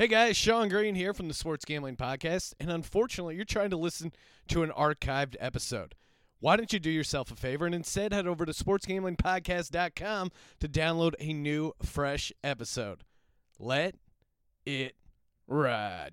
Hey guys, Sean Green here from the Sports Gambling Podcast, and unfortunately, you're trying to listen to an archived episode. Why don't you do yourself a favor and instead head over to sportsgamblingpodcast.com to download a new, fresh episode? Let it ride.